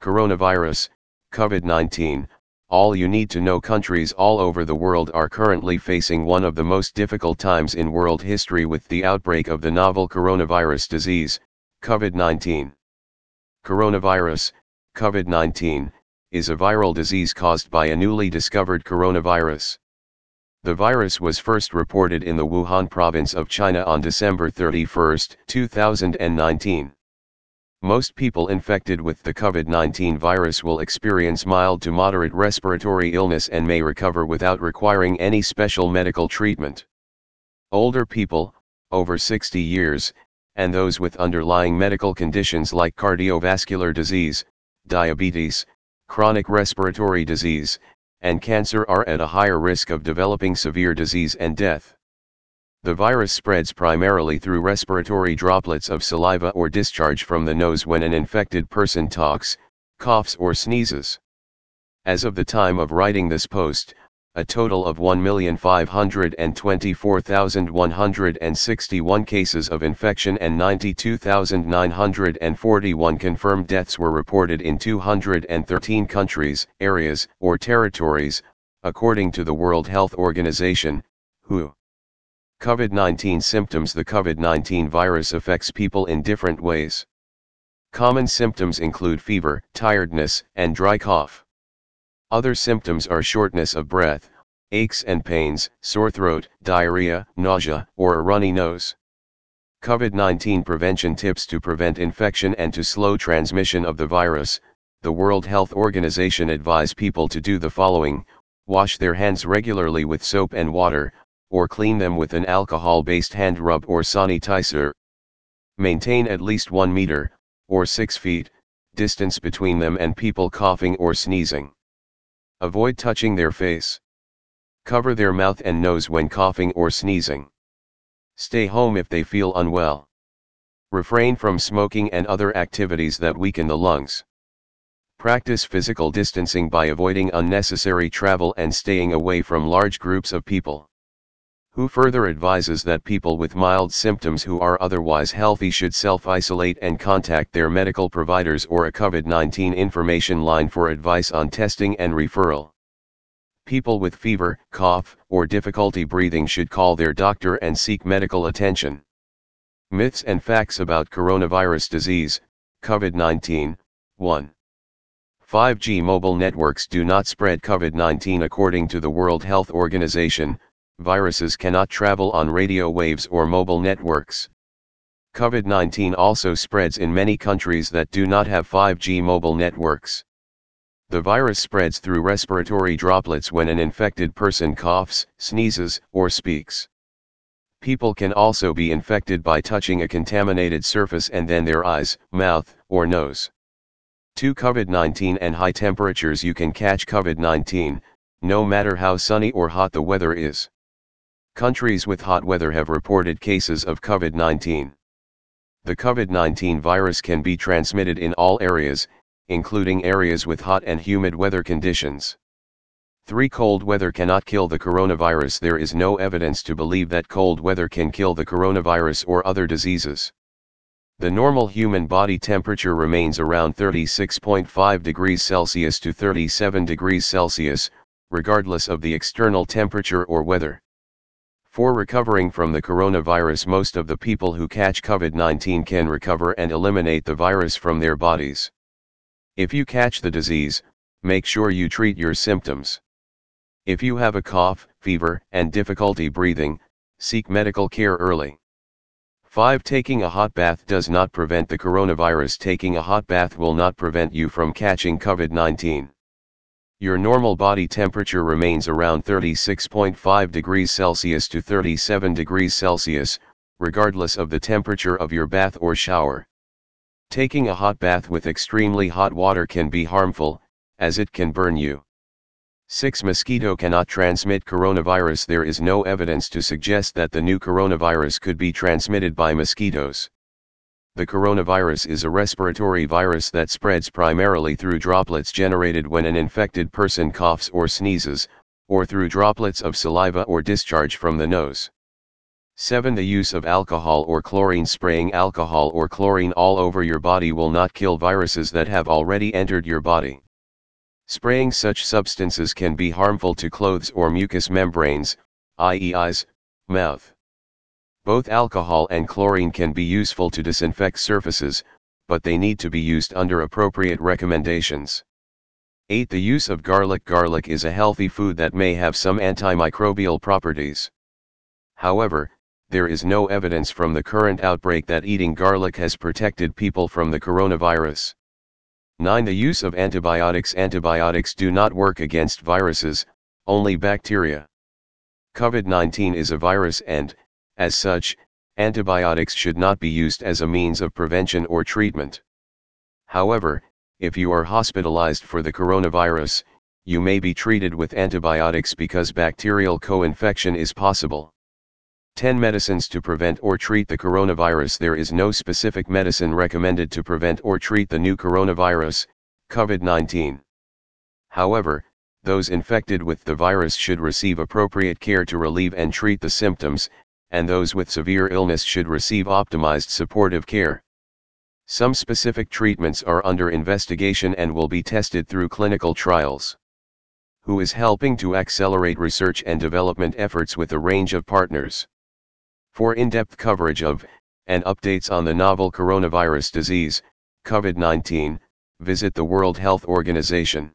Coronavirus, COVID-19, all you need to know countries all over the world are currently facing one of the most difficult times in world history with the outbreak of the novel coronavirus disease, COVID-19. Coronavirus, COVID-19, is a viral disease caused by a newly discovered coronavirus. The virus was first reported in the Wuhan province of China on December 31, 2019. Most people infected with the COVID-19 virus will experience mild to moderate respiratory illness and may recover without requiring any special medical treatment. Older people, over 60 years, and those with underlying medical conditions like cardiovascular disease, diabetes, chronic respiratory disease, and cancer are at a higher risk of developing severe disease and death. The virus spreads primarily through respiratory droplets of saliva or discharge from the nose when an infected person talks, coughs or sneezes. As of the time of writing this post, a total of 1,524,161 cases of infection and 92,941 confirmed deaths were reported in 213 countries, areas, or territories, according to the World Health Organization, WHO. COVID-19 symptoms The COVID-19 virus affects people in different ways. Common symptoms include fever, tiredness, and dry cough. Other symptoms are shortness of breath, aches and pains, sore throat, diarrhea, nausea, or a runny nose. COVID-19 prevention tips to prevent infection and to slow transmission of the virus. The World Health Organization advise people to do the following, wash their hands regularly with soap and water, or clean them with an alcohol-based hand rub or sanitizer. Maintain at least 1 meter, or 6 feet, distance between them and people coughing or sneezing. Avoid touching their face. Cover their mouth and nose when coughing or sneezing. Stay home if they feel unwell. Refrain from smoking and other activities that weaken the lungs. Practice physical distancing by avoiding unnecessary travel and staying away from large groups of people who further advises that people with mild symptoms who are otherwise healthy should self-isolate and contact their medical providers or a COVID-19 information line for advice on testing and referral. People with fever, cough, or difficulty breathing should call their doctor and seek medical attention. Myths and facts about coronavirus disease, COVID-19, 1. 5G mobile networks do not spread COVID-19 according to the World Health Organization, viruses cannot travel on radio waves or mobile networks. COVID-19 also spreads in many countries that do not have 5G mobile networks. The virus spreads through respiratory droplets when an infected person coughs, sneezes, or speaks. People can also be infected by touching a contaminated surface and then their eyes, mouth, or nose. To COVID-19 and high temperatures you can catch COVID-19, no matter how sunny or hot the weather is. Countries with hot weather have reported cases of COVID-19. The COVID-19 virus can be transmitted in all areas, including areas with hot and humid weather conditions. 3. Cold weather cannot kill the coronavirus. There is no evidence to believe that cold weather can kill the coronavirus or other diseases. The normal human body temperature remains around 36.5 degrees Celsius to 37 degrees Celsius, regardless of the external temperature or weather. For recovering from the coronavirus most of the people who catch COVID-19 can recover and eliminate the virus from their bodies. If you catch the disease, make sure you treat your symptoms. If you have a cough, fever, and difficulty breathing, seek medical care early. 5. Taking a hot bath does not prevent the coronavirus. Taking a hot bath will not prevent you from catching COVID-19. Your normal body temperature remains around 36.5 degrees Celsius to 37 degrees Celsius, regardless of the temperature of your bath or shower. Taking a hot bath with extremely hot water can be harmful, as it can burn you. 6. Mosquito cannot transmit coronavirus. There is no evidence to suggest that the new coronavirus could be transmitted by mosquitoes. The coronavirus is a respiratory virus that spreads primarily through droplets generated when an infected person coughs or sneezes, or through droplets of saliva or discharge from the nose. 7. The use of alcohol or chlorine spraying alcohol or chlorine all over your body will not kill viruses that have already entered your body. Spraying such substances can be harmful to clothes or mucous membranes, i.e. eyes, mouth. Both alcohol and chlorine can be useful to disinfect surfaces, but they need to be used under appropriate recommendations. 8. The use of garlic Garlic is a healthy food that may have some antimicrobial properties. However, there is no evidence from the current outbreak that eating garlic has protected people from the coronavirus. 9. The use of antibiotics Antibiotics do not work against viruses, only bacteria. COVID-19 is a virus and, as such, antibiotics should not be used as a means of prevention or treatment. However, if you are hospitalized for the coronavirus, you may be treated with antibiotics because bacterial co-infection is possible. 10 Medicines to prevent or treat the coronavirus There is no specific medicine recommended to prevent or treat the new coronavirus, COVID-19. However, those infected with the virus should receive appropriate care to relieve and treat the symptoms, and those with severe illness should receive optimized supportive care. Some specific treatments are under investigation and will be tested through clinical trials. WHO is helping to accelerate research and development efforts with a range of partners. For in-depth coverage of, and updates on the novel coronavirus disease, COVID-19, visit the World Health Organization.